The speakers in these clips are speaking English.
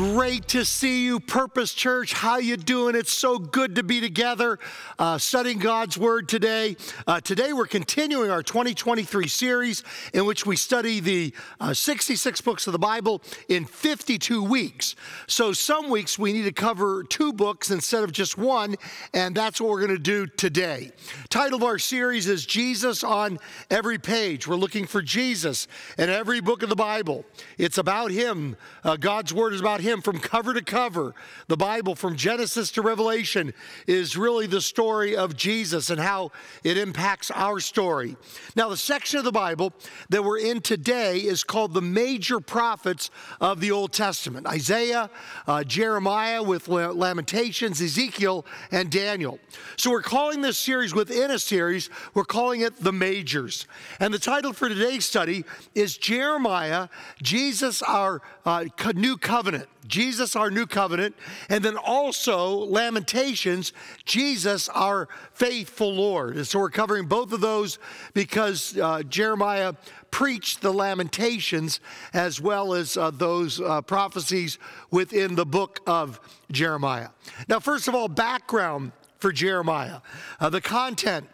great to see you, Purpose Church. How you doing? It's so good to be together, uh, studying God's Word today. Uh, today we're continuing our 2023 series in which we study the uh, 66 books of the Bible in 52 weeks. So some weeks we need to cover two books instead of just one, and that's what we're going to do today. Title of our series is Jesus on Every Page. We're looking for Jesus in every book of the Bible. It's about Him. Uh, God's Word is about Him from cover to cover. The Bible, from Genesis to Revelation, is really the story of Jesus and how it impacts our story. Now, the section of the Bible that we're in today is called the major prophets of the Old Testament Isaiah, uh, Jeremiah with Lamentations, Ezekiel, and Daniel. So, we're calling this series within a series, we're calling it the majors. And the title for today's study is Jeremiah, Jesus, our uh, new covenant. Jesus, our new covenant, and then also Lamentations, Jesus, our faithful Lord. And so we're covering both of those because uh, Jeremiah preached the Lamentations as well as uh, those uh, prophecies within the book of Jeremiah. Now, first of all, background for Jeremiah. Uh, the content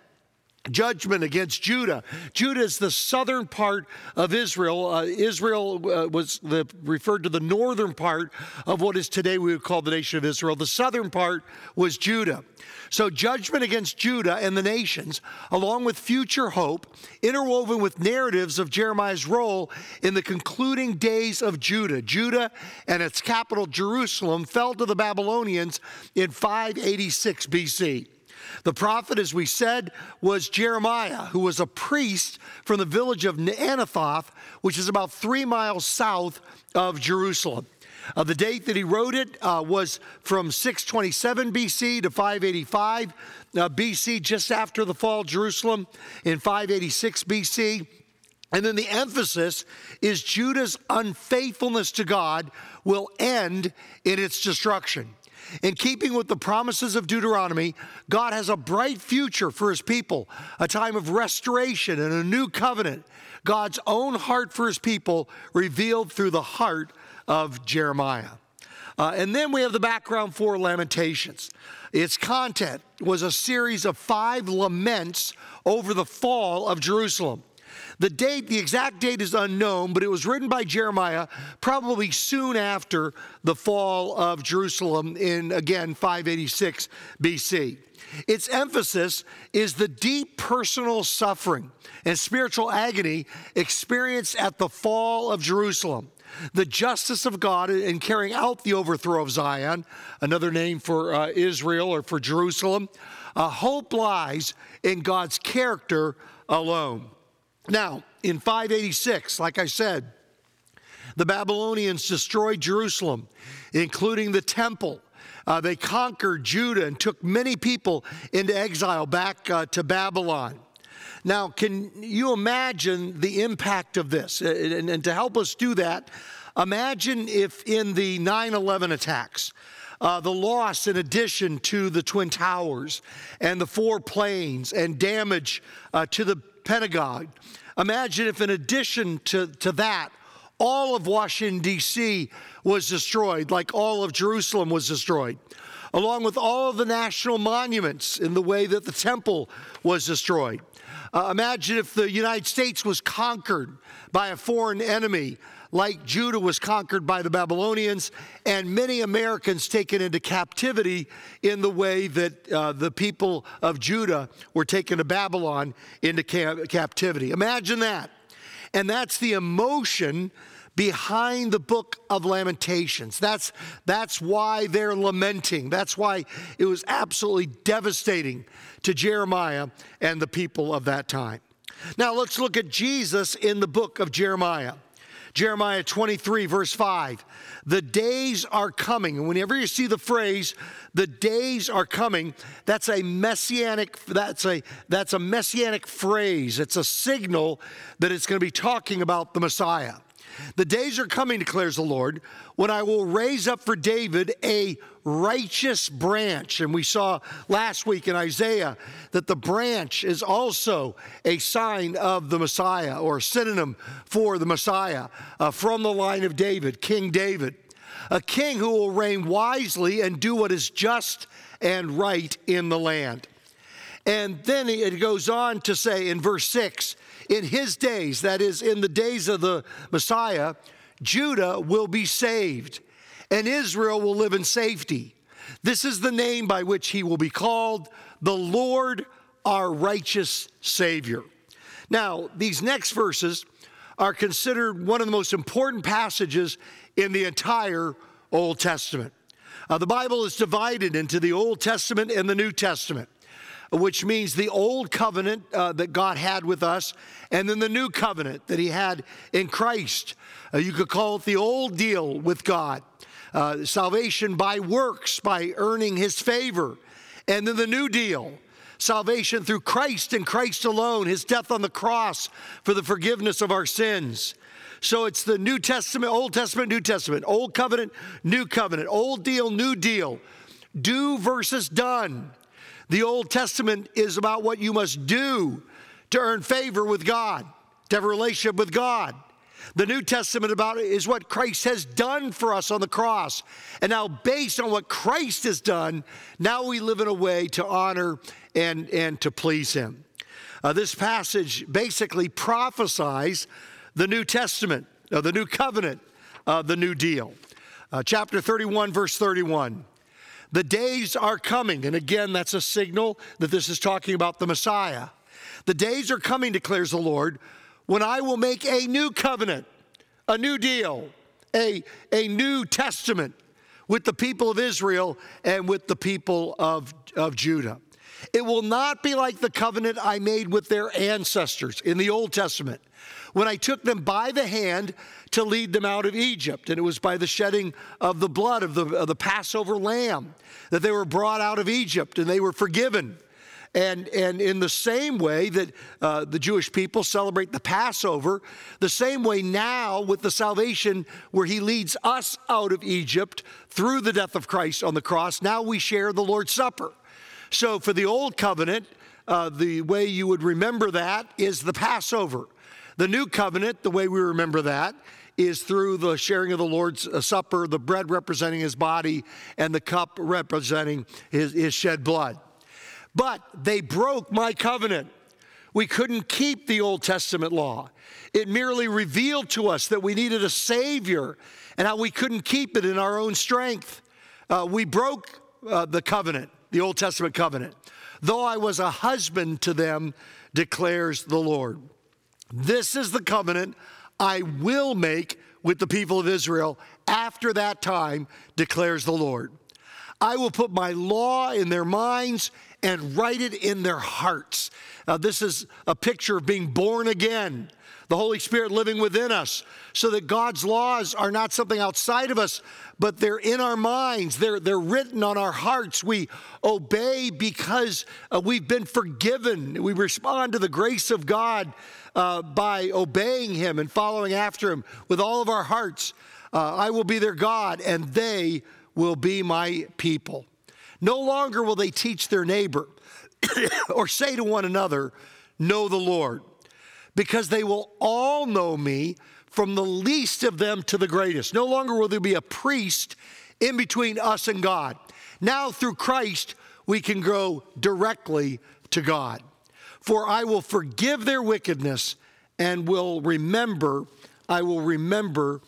judgment against Judah. Judah is the southern part of Israel. Uh, Israel uh, was the, referred to the northern part of what is today we would call the nation of Israel. The southern part was Judah. So, judgment against Judah and the nations, along with future hope, interwoven with narratives of Jeremiah's role in the concluding days of Judah. Judah and its capital, Jerusalem, fell to the Babylonians in 586 BC. The prophet, as we said, was Jeremiah, who was a priest from the village of Anathoth, which is about three miles south of Jerusalem. Uh, the date that he wrote it uh, was from 627 BC to 585 uh, BC, just after the fall of Jerusalem in 586 BC. And then the emphasis is Judah's unfaithfulness to God will end in its destruction. In keeping with the promises of Deuteronomy, God has a bright future for his people, a time of restoration and a new covenant. God's own heart for his people revealed through the heart of Jeremiah. Uh, and then we have the background for Lamentations. Its content was a series of five laments over the fall of Jerusalem. The date, the exact date is unknown, but it was written by Jeremiah probably soon after the fall of Jerusalem in, again, 586 BC. Its emphasis is the deep personal suffering and spiritual agony experienced at the fall of Jerusalem. The justice of God in carrying out the overthrow of Zion, another name for uh, Israel or for Jerusalem, uh, hope lies in God's character alone. Now, in 586, like I said, the Babylonians destroyed Jerusalem, including the temple. Uh, they conquered Judah and took many people into exile back uh, to Babylon. Now, can you imagine the impact of this? And, and to help us do that, imagine if in the 9 11 attacks, uh, the loss in addition to the Twin Towers and the four planes and damage uh, to the Pentagon. Imagine if, in addition to, to that, all of Washington, D.C. was destroyed, like all of Jerusalem was destroyed, along with all of the national monuments in the way that the temple was destroyed. Uh, imagine if the United States was conquered by a foreign enemy like Judah was conquered by the Babylonians, and many Americans taken into captivity in the way that uh, the people of Judah were taken to Babylon into ca- captivity. Imagine that. And that's the emotion behind the book of Lamentations. That's, that's why they're lamenting. That's why it was absolutely devastating to Jeremiah and the people of that time. Now let's look at Jesus in the book of Jeremiah. Jeremiah 23, verse 5. The days are coming. Whenever you see the phrase, the days are coming, that's a messianic, that's a that's a messianic phrase. It's a signal that it's going to be talking about the Messiah. The days are coming, declares the Lord, when I will raise up for David a righteous branch. And we saw last week in Isaiah that the branch is also a sign of the Messiah or a synonym for the Messiah uh, from the line of David, King David. a king who will reign wisely and do what is just and right in the land. And then it goes on to say in verse 6 in his days, that is, in the days of the Messiah, Judah will be saved and Israel will live in safety. This is the name by which he will be called the Lord our righteous Savior. Now, these next verses are considered one of the most important passages in the entire Old Testament. Uh, the Bible is divided into the Old Testament and the New Testament, which means the Old Covenant uh, that God had with us, and then the New Covenant that He had in Christ. Uh, you could call it the Old Deal with God. Uh, salvation by works, by earning His favor. And then the New Deal, salvation through Christ and Christ alone, his death on the cross for the forgiveness of our sins. So it's the New Testament, Old Testament, New Testament, Old Covenant, New Covenant, Old Deal, New Deal, do versus done. The Old Testament is about what you must do to earn favor with God, to have a relationship with God. The New Testament about it is what Christ has done for us on the cross. And now, based on what Christ has done, now we live in a way to honor and, and to please Him. Uh, this passage basically prophesies the New Testament, uh, the New Covenant, uh, the New Deal. Uh, chapter 31, verse 31. The days are coming, and again, that's a signal that this is talking about the Messiah. The days are coming, declares the Lord, when I will make a new covenant, a new deal, a, a new testament with the people of Israel and with the people of, of Judah. It will not be like the covenant I made with their ancestors in the Old Testament when I took them by the hand to lead them out of Egypt. And it was by the shedding of the blood of the, of the Passover lamb that they were brought out of Egypt and they were forgiven. And, and in the same way that uh, the Jewish people celebrate the Passover, the same way now with the salvation where he leads us out of Egypt through the death of Christ on the cross, now we share the Lord's Supper. So for the old covenant, uh, the way you would remember that is the Passover. The new covenant, the way we remember that, is through the sharing of the Lord's uh, Supper, the bread representing his body, and the cup representing his, his shed blood. But they broke my covenant. We couldn't keep the Old Testament law. It merely revealed to us that we needed a Savior and how we couldn't keep it in our own strength. Uh, we broke uh, the covenant, the Old Testament covenant. Though I was a husband to them, declares the Lord. This is the covenant I will make with the people of Israel after that time, declares the Lord. I will put my law in their minds and write it in their hearts. Uh, this is a picture of being born again, the Holy Spirit living within us, so that God's laws are not something outside of us, but they're in our minds. They're, they're written on our hearts. We obey because uh, we've been forgiven. We respond to the grace of God uh, by obeying Him and following after Him with all of our hearts. Uh, I will be their God, and they will be my people. No longer will they teach their neighbor or say to one another, Know the Lord, because they will all know me from the least of them to the greatest. No longer will there be a priest in between us and God. Now, through Christ, we can go directly to God. For I will forgive their wickedness and will remember, I will remember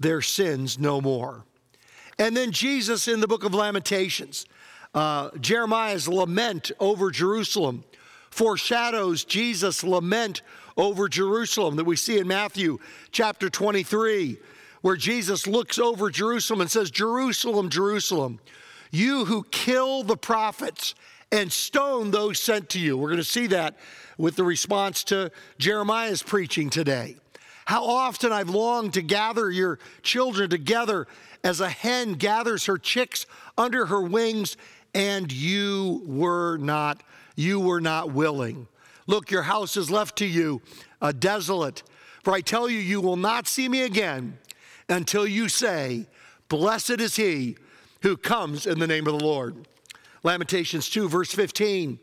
their sins no more. And then Jesus in the book of Lamentations uh, Jeremiah's lament over Jerusalem foreshadows Jesus' lament over Jerusalem that we see in Matthew chapter 23, where Jesus looks over Jerusalem and says, Jerusalem, Jerusalem, you who kill the prophets and stone those sent to you. We're going to see that with the response to Jeremiah's preaching today. How often I've longed to gather your children together as a hen gathers her chicks under her wings and you were not you were not willing look your house is left to you uh, desolate. For i tell you you will not see me again until you say blessed is he who comes in the name of the lord. Lamentations 2 verse 15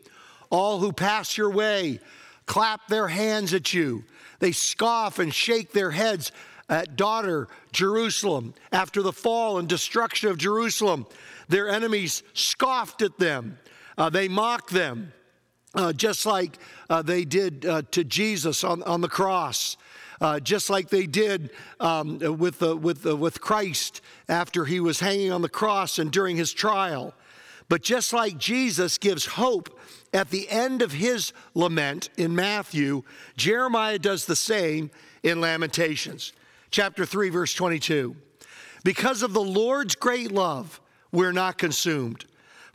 all who pass your way clap their hands at you. They scoff and shake their heads at daughter Jerusalem after the fall and destruction of Jerusalem. Their enemies scoffed at them, uh, they mocked them, uh, just like uh, they did uh, to Jesus on, on the cross. Uh, just like they did um, with, with, with Christ after he was hanging on the cross and during his trial. But just like Jesus gives hope at the end of his lament in Matthew, Jeremiah does the same in Lamentations chapter 3, verse 22. Because of the Lord's great love, we're not consumed,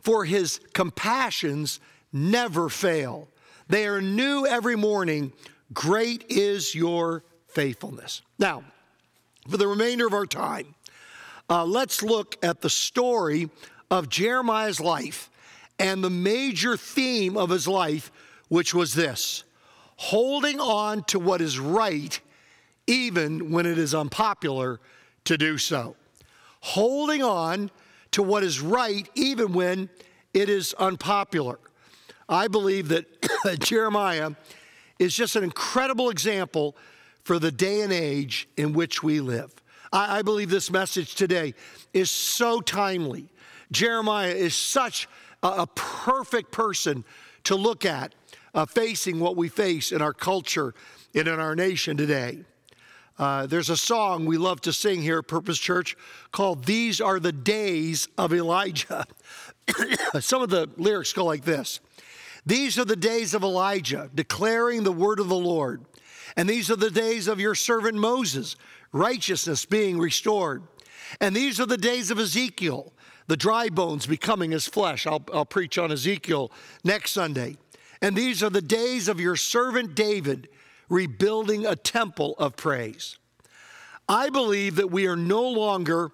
for his compassions never fail. They are new every morning. Great is your faithfulness. Now, for the remainder of our time, uh, let's look at the story of Jeremiah's life and the major theme of his life, which was this holding on to what is right even when it is unpopular to do so. Holding on to what is right, even when it is unpopular. I believe that Jeremiah is just an incredible example for the day and age in which we live. I, I believe this message today is so timely. Jeremiah is such a, a perfect person to look at uh, facing what we face in our culture and in our nation today. Uh, there's a song we love to sing here at Purpose Church called These Are the Days of Elijah. Some of the lyrics go like this These are the days of Elijah, declaring the word of the Lord. And these are the days of your servant Moses, righteousness being restored. And these are the days of Ezekiel, the dry bones becoming as flesh. I'll, I'll preach on Ezekiel next Sunday. And these are the days of your servant David rebuilding a temple of praise. I believe that we are no longer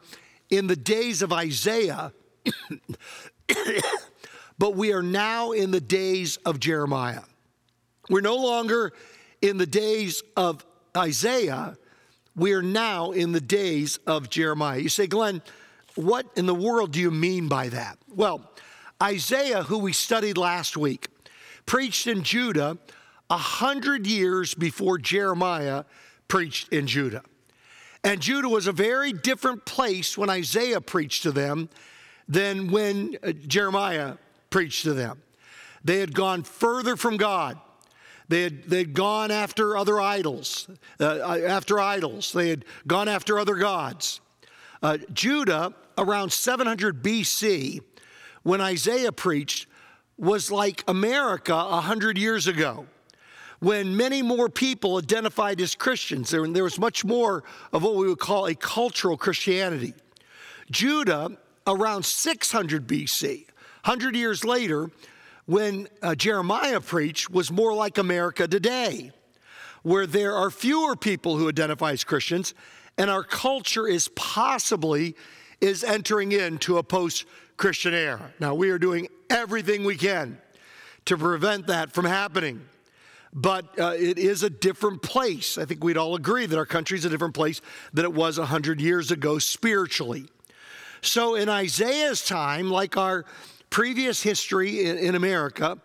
in the days of Isaiah, but we are now in the days of Jeremiah. We're no longer in the days of Isaiah, we are now in the days of Jeremiah. You say, Glenn, what in the world do you mean by that? Well, Isaiah, who we studied last week, preached in Judah a hundred years before Jeremiah preached in Judah. And Judah was a very different place when Isaiah preached to them than when uh, Jeremiah preached to them. They had gone further from God. They had they'd gone after other idols, uh, uh after idols. They had gone after other gods. Uh, Judah, around 700 BC, when Isaiah preached, was like America 100 years ago when many more people identified as Christians. There, there was much more of what we would call a cultural Christianity. Judah, around 600 BC, 100 years later, when uh, Jeremiah preached, was more like America today, where there are fewer people who identify as Christians, and our culture is possibly is entering into a post-Christian era. Now we are doing everything we can to prevent that from happening but uh, it is a different place. I think we'd all agree that our country is a different place than it was 100 years ago spiritually. So, in Isaiah's time, like our previous history in, in America,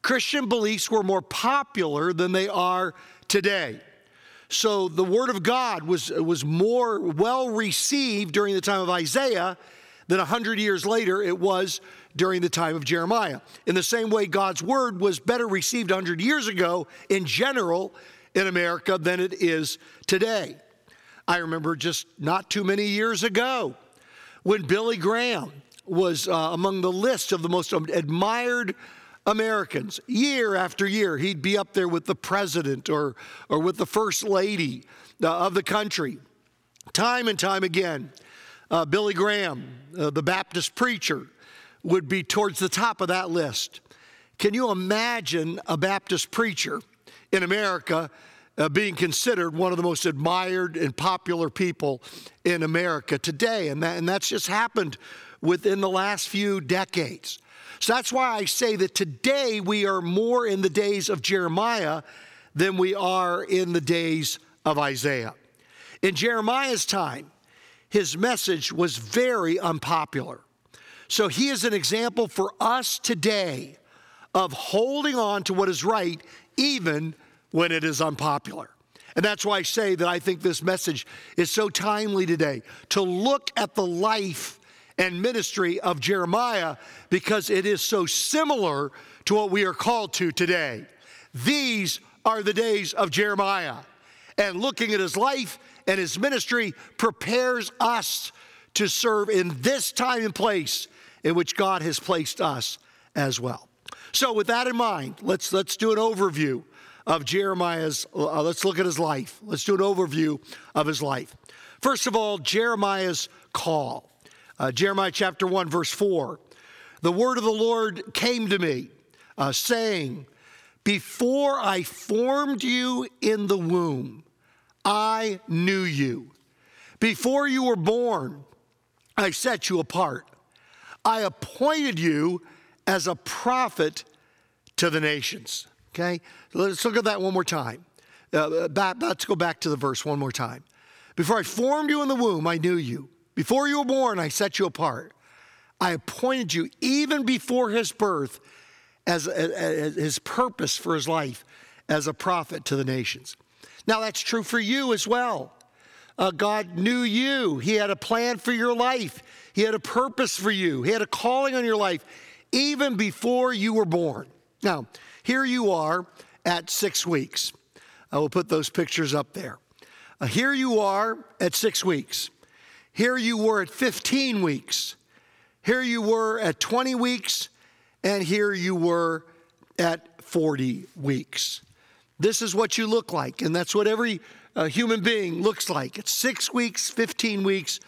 Christian beliefs were more popular than they are today. So, the Word of God was, was more well received during the time of Isaiah than 100 years later it was during the time of Jeremiah. In the same way, God's word was better received 100 years ago in general in America than it is today. I remember just not too many years ago when Billy Graham was uh, among the list of the most admired Americans. Year after year, he'd be up there with the president or, or with the first lady uh, of the country. Time and time again, uh, Billy Graham, uh, the Baptist preacher, would be towards the top of that list. Can you imagine a Baptist preacher in America uh, being considered one of the most admired and popular people in America today? And, that, and that's just happened within the last few decades. So that's why I say that today we are more in the days of Jeremiah than we are in the days of Isaiah. In Jeremiah's time, his message was very unpopular. So he is an example for us today of holding on to what is right, even when it is unpopular. And that's why I say that I think this message is so timely today to look at the life and ministry of Jeremiah because it is so similar to what we are called to today. These are the days of Jeremiah. And looking at his life and his ministry prepares us to serve in this time and place in which God has placed us as well. So, with that in mind, let's, let's do an overview of Jeremiah's, uh, let's look at his life. Let's do an overview of his life. First of all, Jeremiah's call. Uh, Jeremiah chapter 1, verse 4. The word of the Lord came to me, uh, saying, Before I formed you in the womb, I knew you. Before you were born, I set you apart. I appointed you as a prophet to the nations. Okay? Let's look at that one more time. Uh, back, let's go back to the verse one more time. Before I formed you in the womb, I knew you. Before you were born, I set you apart. I appointed you even before his birth as, as, his purpose for his life as a prophet to the nations. Now, that's true for you as well. Uh, God knew you, He had a plan for your life, He had a purpose for you, He had a calling on your life even before you were born. Now, here you are at six weeks. I will put those pictures up there. Uh, here you are at six weeks. Here you were at 15 weeks. Here you were at 20 weeks. And here you were at 40 weeks. This is what you look like. And that's what every uh, human being looks like. It's six weeks, 15 weeks,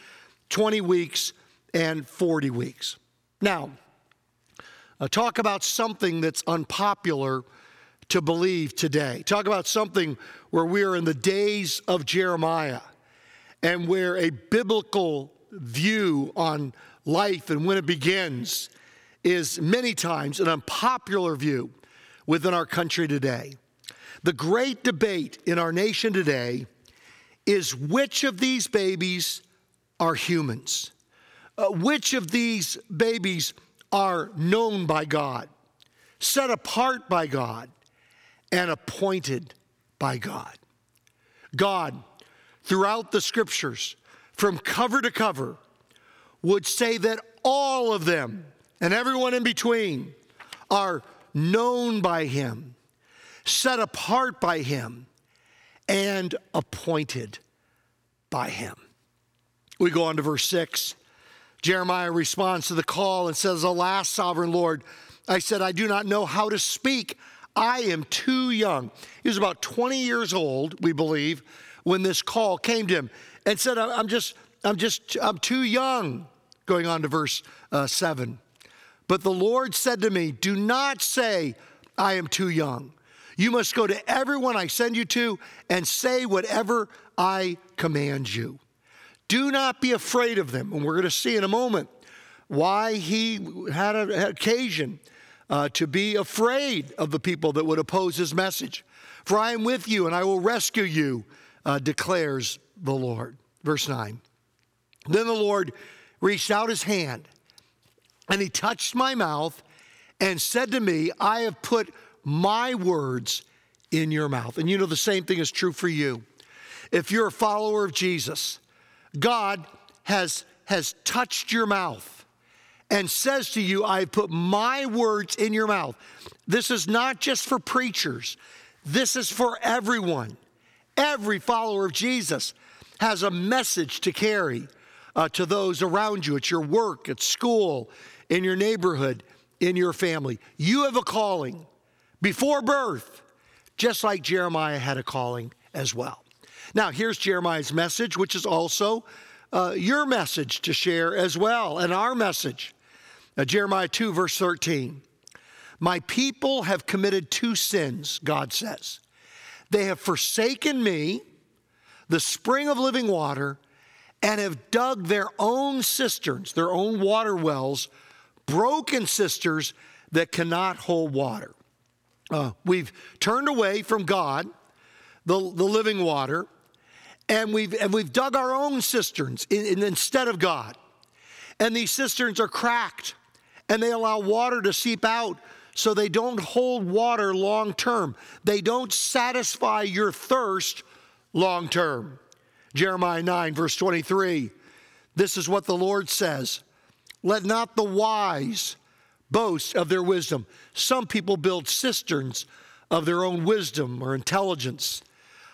20 weeks, and 40 weeks. Now, uh, talk about something that's unpopular to believe today. Talk about something where we are in the days of Jeremiah and where a biblical view on life and when it begins is many times an unpopular view within our country today. The great debate in our nation today is which of these babies are humans? Uh, which of these babies are known by God, set apart by God, and appointed by God. God, throughout the scriptures, from cover to cover, would say that all of them and everyone in between are known by Him, set apart by Him, and appointed by Him. We go on to verse 6. Jeremiah responds to the call and says, Alas, sovereign Lord, I said, I do not know how to speak. I am too young. He was about 20 years old, we believe, when this call came to him and said, I'm just, I'm just, I'm too young. Going on to verse uh, 7. But the Lord said to me, Do not say, I am too young. You must go to everyone I send you to and say whatever I command you. Do not be afraid of them. And we're going to see in a moment why he had an occasion uh, to be afraid of the people that would oppose his message. For I am with you and I will rescue you, uh, declares the Lord. Verse 9. Then the Lord reached out his hand and he touched my mouth and said to me, I have put my words in your mouth. And you know, the same thing is true for you. If you're a follower of Jesus, God has, has touched your mouth and says to you, I have put my words in your mouth. This is not just for preachers, this is for everyone. Every follower of Jesus has a message to carry uh, to those around you at your work, at school, in your neighborhood, in your family. You have a calling before birth, just like Jeremiah had a calling as well. Now, here's Jeremiah's message, which is also uh, your message to share as well, and our message. Now, Jeremiah 2, verse 13. My people have committed two sins, God says. They have forsaken me, the spring of living water, and have dug their own cisterns, their own water wells, broken cisterns that cannot hold water. Uh, we've turned away from God, the, the living water, and we've, and we've dug our own cisterns in, in, instead of God. And these cisterns are cracked and they allow water to seep out so they don't hold water long term. They don't satisfy your thirst long term. Jeremiah 9, verse 23. This is what the Lord says Let not the wise boast of their wisdom. Some people build cisterns of their own wisdom or intelligence.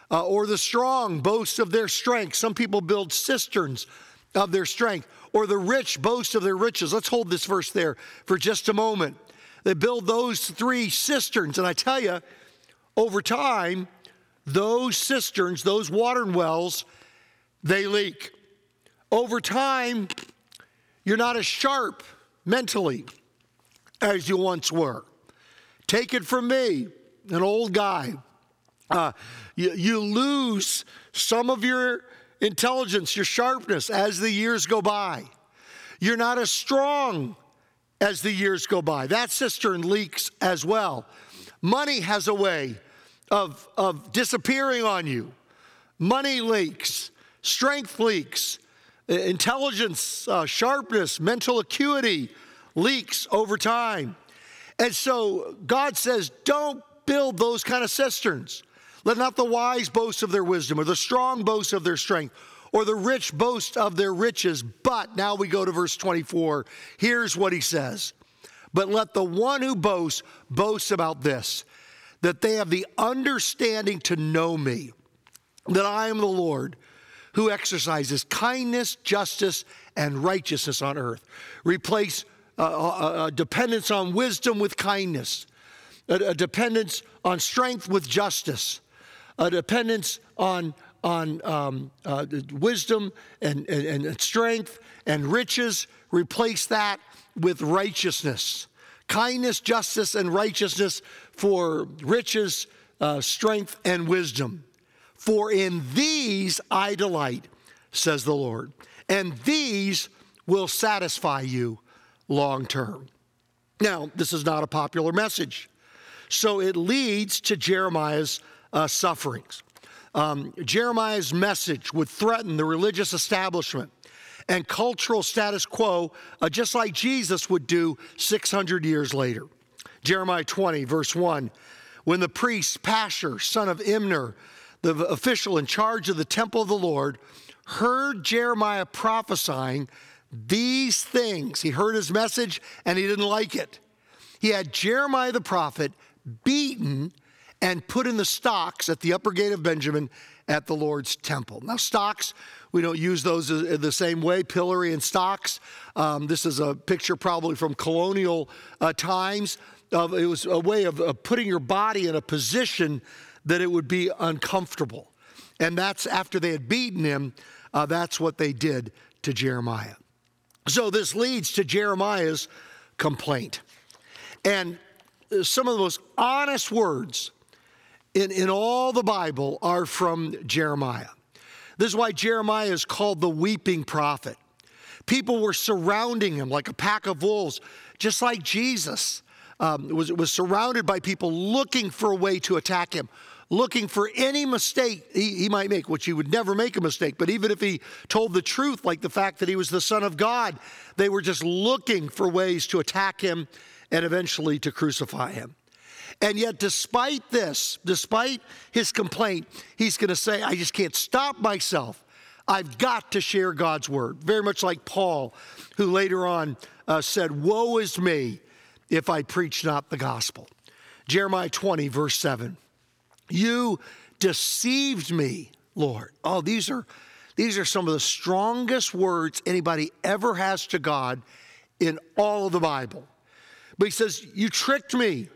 Uh, or the strong boast of their strength. Some people build cisterns of their strength. Or the rich boast of their riches. Let's hold this verse there for just a moment. They build those three cisterns. And I tell you, over time, those cisterns, those water wells, they leak. Over time, you're not as sharp mentally as you once were. Take it from me, an old guy. Uh, you, you lose some of your intelligence, your sharpness as the years go by. You're not as strong as the years go by. That cistern leaks as well. Money has a way of, of disappearing on you. Money leaks, strength leaks, intelligence, uh, sharpness, mental acuity leaks over time. And so God says, don't build those kind of cisterns. Let not the wise boast of their wisdom, or the strong boast of their strength, or the rich boast of their riches. But now we go to verse 24. Here's what he says But let the one who boasts boast about this, that they have the understanding to know me, that I am the Lord who exercises kindness, justice, and righteousness on earth. Replace a, a, a dependence on wisdom with kindness, a, a dependence on strength with justice, a dependence on on um, uh, wisdom and, and, and strength and riches. Replace that with righteousness, kindness, justice, and righteousness for riches, uh, strength, and wisdom. For in these I delight, says the Lord, and these will satisfy you long term. Now, this is not a popular message. So it leads to Jeremiah's uh, sufferings. Um, Jeremiah's message would threaten the religious establishment and cultural status quo, uh, just like Jesus would do 600 years later. Jeremiah 20, verse 1 When the priest, Pashur, son of Immer, the official in charge of the temple of the Lord, heard Jeremiah prophesying these things, he heard his message and he didn't like it. He had Jeremiah the prophet beaten and put in the stocks at the upper gate of Benjamin at the Lord's temple. Now, stocks, we don't use those the same way, pillory and stocks. Um, this is a picture probably from colonial uh, times. Of, it was a way of, of putting your body in a position that it would be uncomfortable. And that's after they had beaten him, uh, that's what they did to Jeremiah. So this leads to Jeremiah's complaint. And uh, some of the most honest words in, in all the Bible are from Jeremiah. This is why Jeremiah is called the weeping prophet. People were surrounding him like a pack of wolves, just like Jesus um, was, was surrounded by people looking for a way to attack him, looking for any mistake he, he might make, which he would never make a mistake. But even if he told the truth, like the fact that he was the Son of God, they were just looking for ways to attack him and eventually to crucify him. And yet, despite this, despite his complaint, he's going to say, I just can't stop myself. I've got to share God's word. Very much like Paul, who later on uh, said, Woe is me if I preach not the gospel. Jeremiah 20, verse 7. You deceived me, Lord. Oh, these are, these are some of the strongest words anybody ever has to God in all of the Bible. But he says, You tricked me.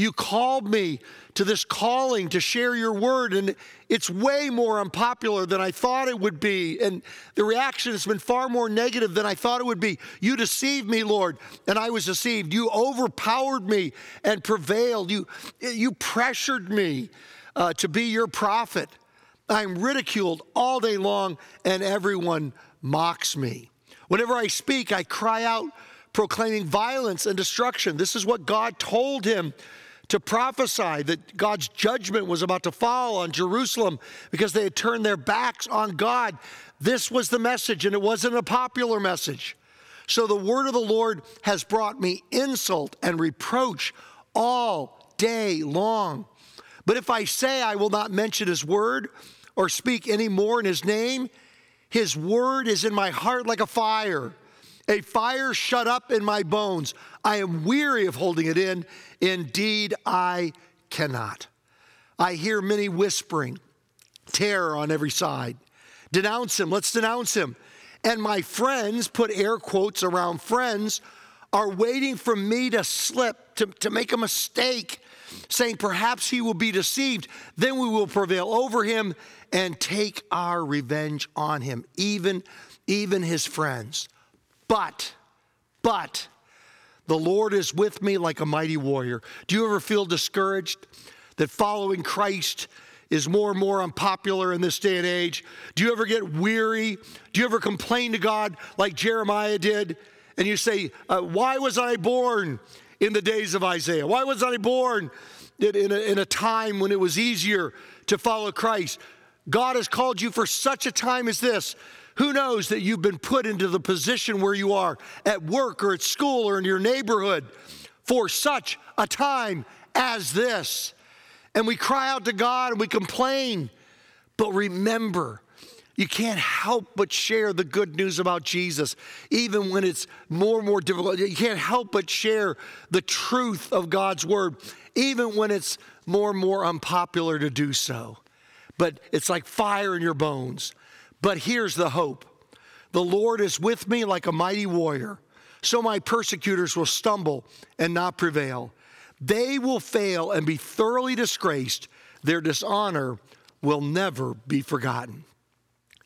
You called me to this calling to share your word, and it's way more unpopular than I thought it would be. And the reaction has been far more negative than I thought it would be. You deceived me, Lord, and I was deceived. You overpowered me and prevailed. You, you pressured me uh, to be your prophet. I'm ridiculed all day long, and everyone mocks me. Whenever I speak, I cry out proclaiming violence and destruction. This is what God told him to prophesy that God's judgment was about to fall on Jerusalem because they had turned their backs on God. This was the message, and it wasn't a popular message. So the word of the Lord has brought me insult and reproach all day long. But if I say I will not mention his word, or speak any more in his name, his word is in my heart like a fire, a fire shut up in my bones. I am weary of holding it in. Indeed, I cannot. I hear many whispering, terror on every side. Denounce him, let's denounce him. And my friends, put air quotes around friends, are waiting for me to slip, to, to make a mistake, saying, Perhaps he will be deceived. Then we will prevail over him and take our revenge on him, even, even his friends. But, but, the Lord is with me like a mighty warrior. Do you ever feel discouraged that following Christ is more and more unpopular in this day and age? Do you ever get weary? Do you ever complain to God like Jeremiah did? And you say, uh, Why was I born in the days of Isaiah? Why was I born in, a, in a time when it was easier to follow Christ? God has called you for such a time as this. Who knows that you've been put into the position where you are at work or at school or in your neighborhood for such a time as this? And we cry out to God and we complain. But remember, you can't help but share the good news about Jesus, even when it's more and more difficult. You can't help but share the truth of God's word, even when it's more and more unpopular to do so but it's like fire in your bones. But here's the hope the Lord is with me like a mighty warrior, so my persecutors will stumble and not prevail. They will fail and be thoroughly disgraced. Their dishonor will never be forgotten.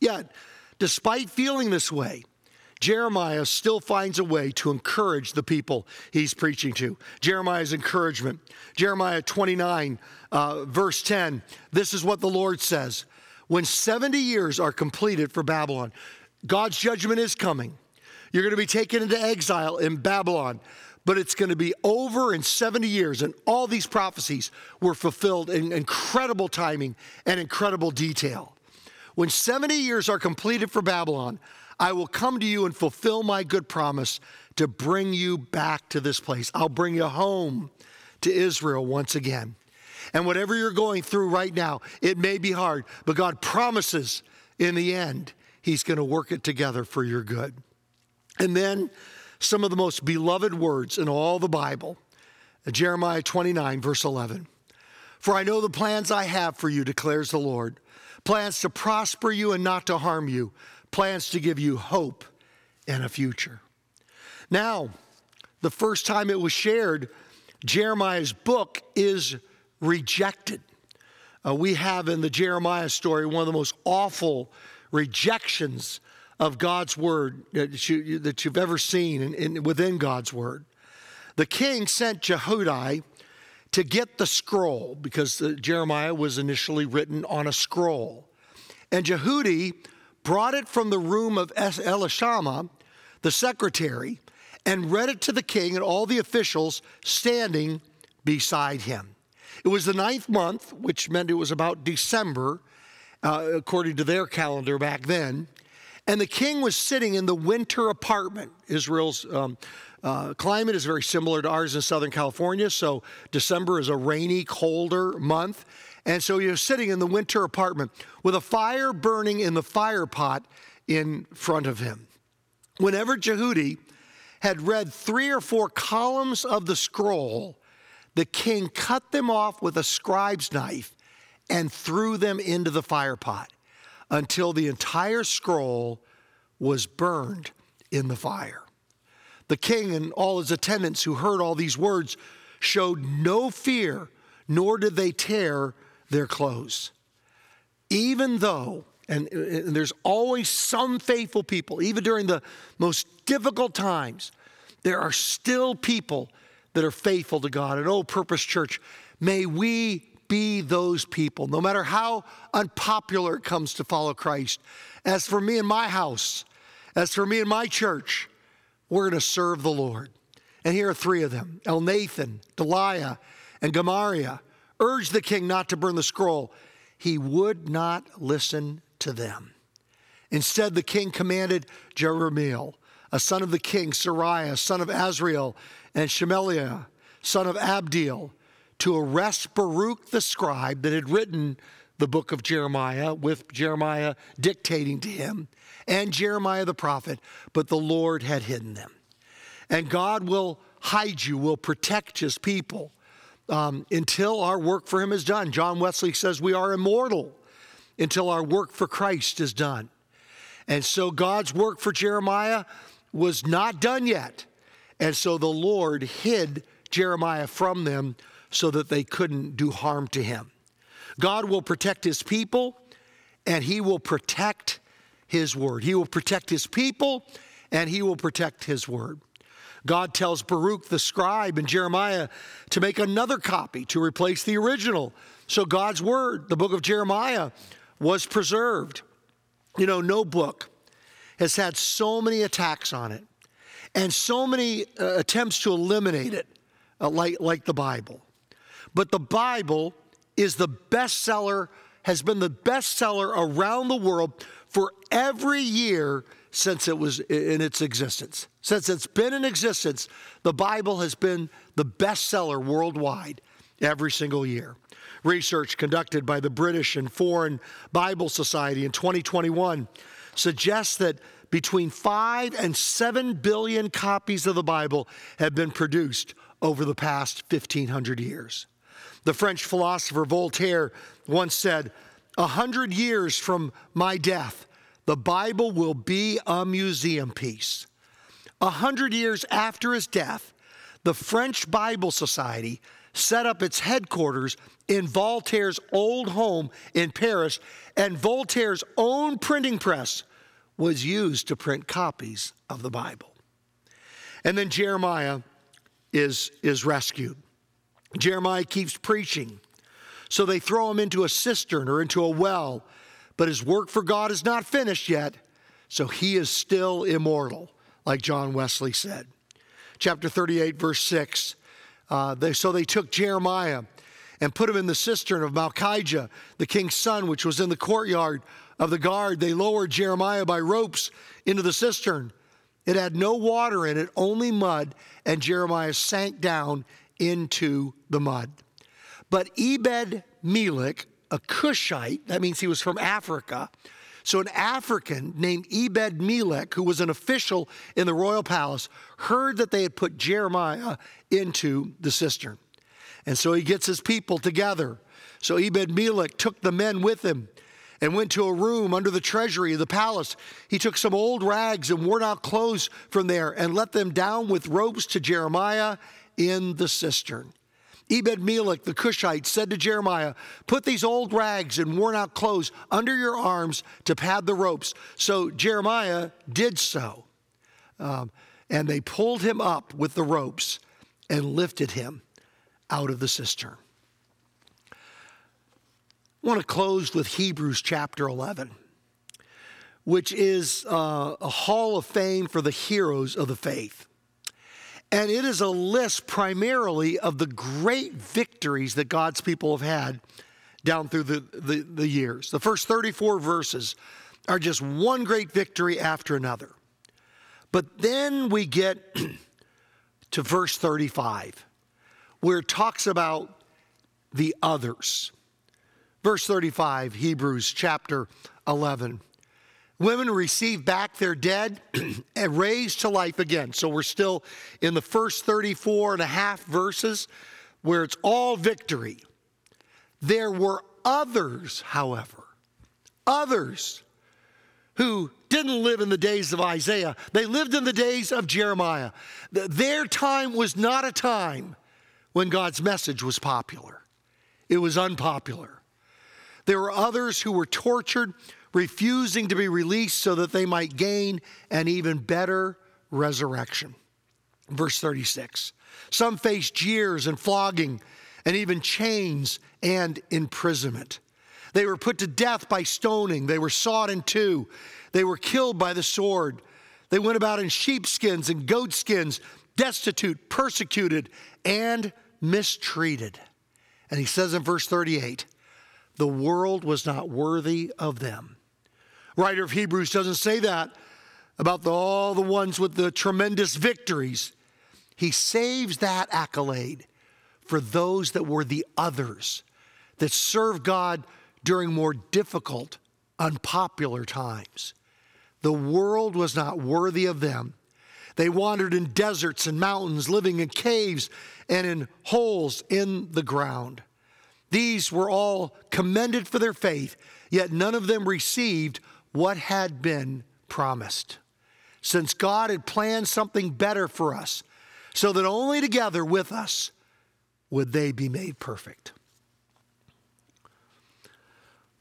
Yet, despite feeling this way, Jeremiah still finds a way to encourage the people he's preaching to. Jeremiah's encouragement. Jeremiah 29, uh, verse 10, this is what the Lord says When 70 years are completed for Babylon, God's judgment is coming. You're going to be taken into exile in Babylon, but it's going to be over in 70 years. And all these prophecies were fulfilled in incredible timing and incredible detail. When 70 years are completed for Babylon, I will come to you and fulfill my good promise to bring you back to this place. I'll bring you home to Israel once again. And whatever you're going through right now, it may be hard, but God promises in the end, He's going to work it together for your good. And then some of the most beloved words in all the Bible Jeremiah 29, verse 11. For I know the plans I have for you, declares the Lord plans to prosper you and not to harm you, plans to give you hope and a future. Now, the first time it was shared, Jeremiah's book is rejected. Uh, we have in the Jeremiah story one of the most awful rejections of God's word that, you, you've ever seen in, in, within God's word. The king sent Jehudi to get the scroll because the, Jeremiah was initially written on a scroll. And Jehudi brought it from the room of Elishama, the secretary, and read it to the king and all the officials standing beside him. It was the ninth month, which meant it was about December, uh, according to their calendar back then. And the king was sitting in the winter apartment. Israel's um, uh, climate is very similar to ours in Southern California, so December is a rainy, colder month. And so he was sitting in the winter apartment with a fire burning in the fire pot in front of him. Whenever Jehudi had read three or four columns of the scroll, the king cut them off with a scribe's knife and threw them into the fire pot until the entire scroll was burned in the fire. The king and all his attendants who heard all these words showed no fear, nor did they tear their clothes. Even though, and, and there's always some faithful people, even during the most difficult times, there are still people that are faithful to God. And oh, Purpose Church, may we be those people, no matter how unpopular it comes to follow Christ. As for me and my house, as for me and my church, we're going to serve the Lord. And here are three of them Elnathan, Delaiah, and Gemariah urged the king not to burn the scroll. He would not listen to them. Instead, the king commanded Jerahmeel, a son of the king, Seraiah, son of Azriel, and Shemaliah, son of Abdeel, to arrest Baruch the scribe that had written the book of Jeremiah, with Jeremiah dictating to him, and Jeremiah the prophet, but the Lord had hidden them. And God will hide you, will protect his people um, until our work for him is done. John Wesley says we are immortal until our work for Christ is done. And so God's work for Jeremiah was not done yet. And so the Lord hid Jeremiah from them so that they couldn't do harm to him. God will protect his people and he will protect his word. He will protect his people and he will protect his word. God tells Baruch the scribe and Jeremiah to make another copy to replace the original. So God's word, the book of Jeremiah, was preserved. You know, no book has had so many attacks on it and so many uh, attempts to eliminate it, uh, like, like the Bible. But the Bible is the bestseller, has been the bestseller around the world for every year since it was in its existence. Since it's been in existence, the Bible has been the bestseller worldwide every single year. Research conducted by the British and Foreign Bible Society in 2021 suggests that between 5 and 7 billion copies of the Bible have been produced over the past 1500 years. The French philosopher Voltaire once said, A hundred years from my death, the Bible will be a museum piece. A hundred years after his death, the French Bible Society set up its headquarters in Voltaire's old home in Paris, and Voltaire's own printing press was used to print copies of the Bible. And then Jeremiah is, is rescued. Jeremiah keeps preaching. So they throw him into a cistern or into a well but his work for God is not finished yet, so he is still immortal, like John Wesley said. Chapter 38, verse 6. Uh, they, so they took Jeremiah and put him in the cistern of Malchijah, the king's son, which was in the courtyard of the guard. They lowered Jeremiah by ropes into the cistern. It had no water in it, only mud, and Jeremiah sank down into the mud. But Ebed Melech, a Cushite, that means he was from Africa. So, an African named Ebed Melech, who was an official in the royal palace, heard that they had put Jeremiah into the cistern. And so he gets his people together. So, Ebed Melech took the men with him and went to a room under the treasury of the palace. He took some old rags and worn out clothes from there and let them down with ropes to Jeremiah in the cistern. Ebed Melech the Cushite said to Jeremiah, Put these old rags and worn out clothes under your arms to pad the ropes. So Jeremiah did so. Um, and they pulled him up with the ropes and lifted him out of the cistern. I want to close with Hebrews chapter 11, which is uh, a hall of fame for the heroes of the faith. And it is a list primarily of the great victories that God's people have had down through the, the, the, years. The first 34 verses are just one great victory after another. But then we get to verse 35, where it talks about the others. Verse 35, Hebrews chapter 11. Women receive back their dead and raised to life again. So we're still in the first 34 and a half verses where it's all victory. There were others, however, others who didn't live in the days of Isaiah. They lived in the days of Jeremiah. Their time was not a time when God's message was popular, it was unpopular. There were others who were tortured refusing to be released so that they might gain an even better resurrection. Verse 36 Some faced jeers and flogging, and even chains and imprisonment. They were put to death by stoning, they were sawed in two, they were killed by the sword. They went about in sheepskins and goatskins, destitute, persecuted, and mistreated. And he says in verse 38 the world was not worthy of them writer of Hebrews doesn't say that about the, all the ones with the tremendous victories. He saves that accolade for those that were the others that served God during more difficult, unpopular times. The world was not worthy of them. They wandered in deserts and mountains, living in caves and in holes in the ground. These were all commended for their faith, yet none of them received what had been promised. Since God had planned something better for us, so that only together with us would they be made perfect.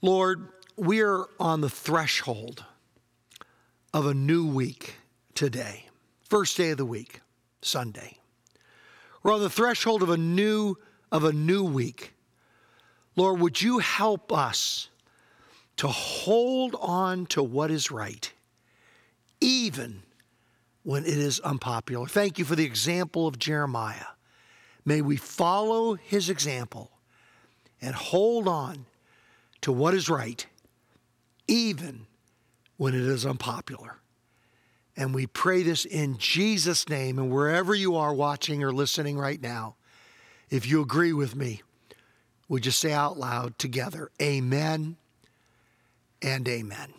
Lord, we are on the threshold of a new week today. First day of the week, Sunday. We're on the threshold of a new of a new week. Lord, would you help us to hold on to what is right, even when it is unpopular? Thank you for the example of Jeremiah. May we follow his example and hold on to what is right, even when it is unpopular. And we pray this in Jesus' name. And wherever you are watching or listening right now, if you agree with me, we just say out loud together, Amen and Amen.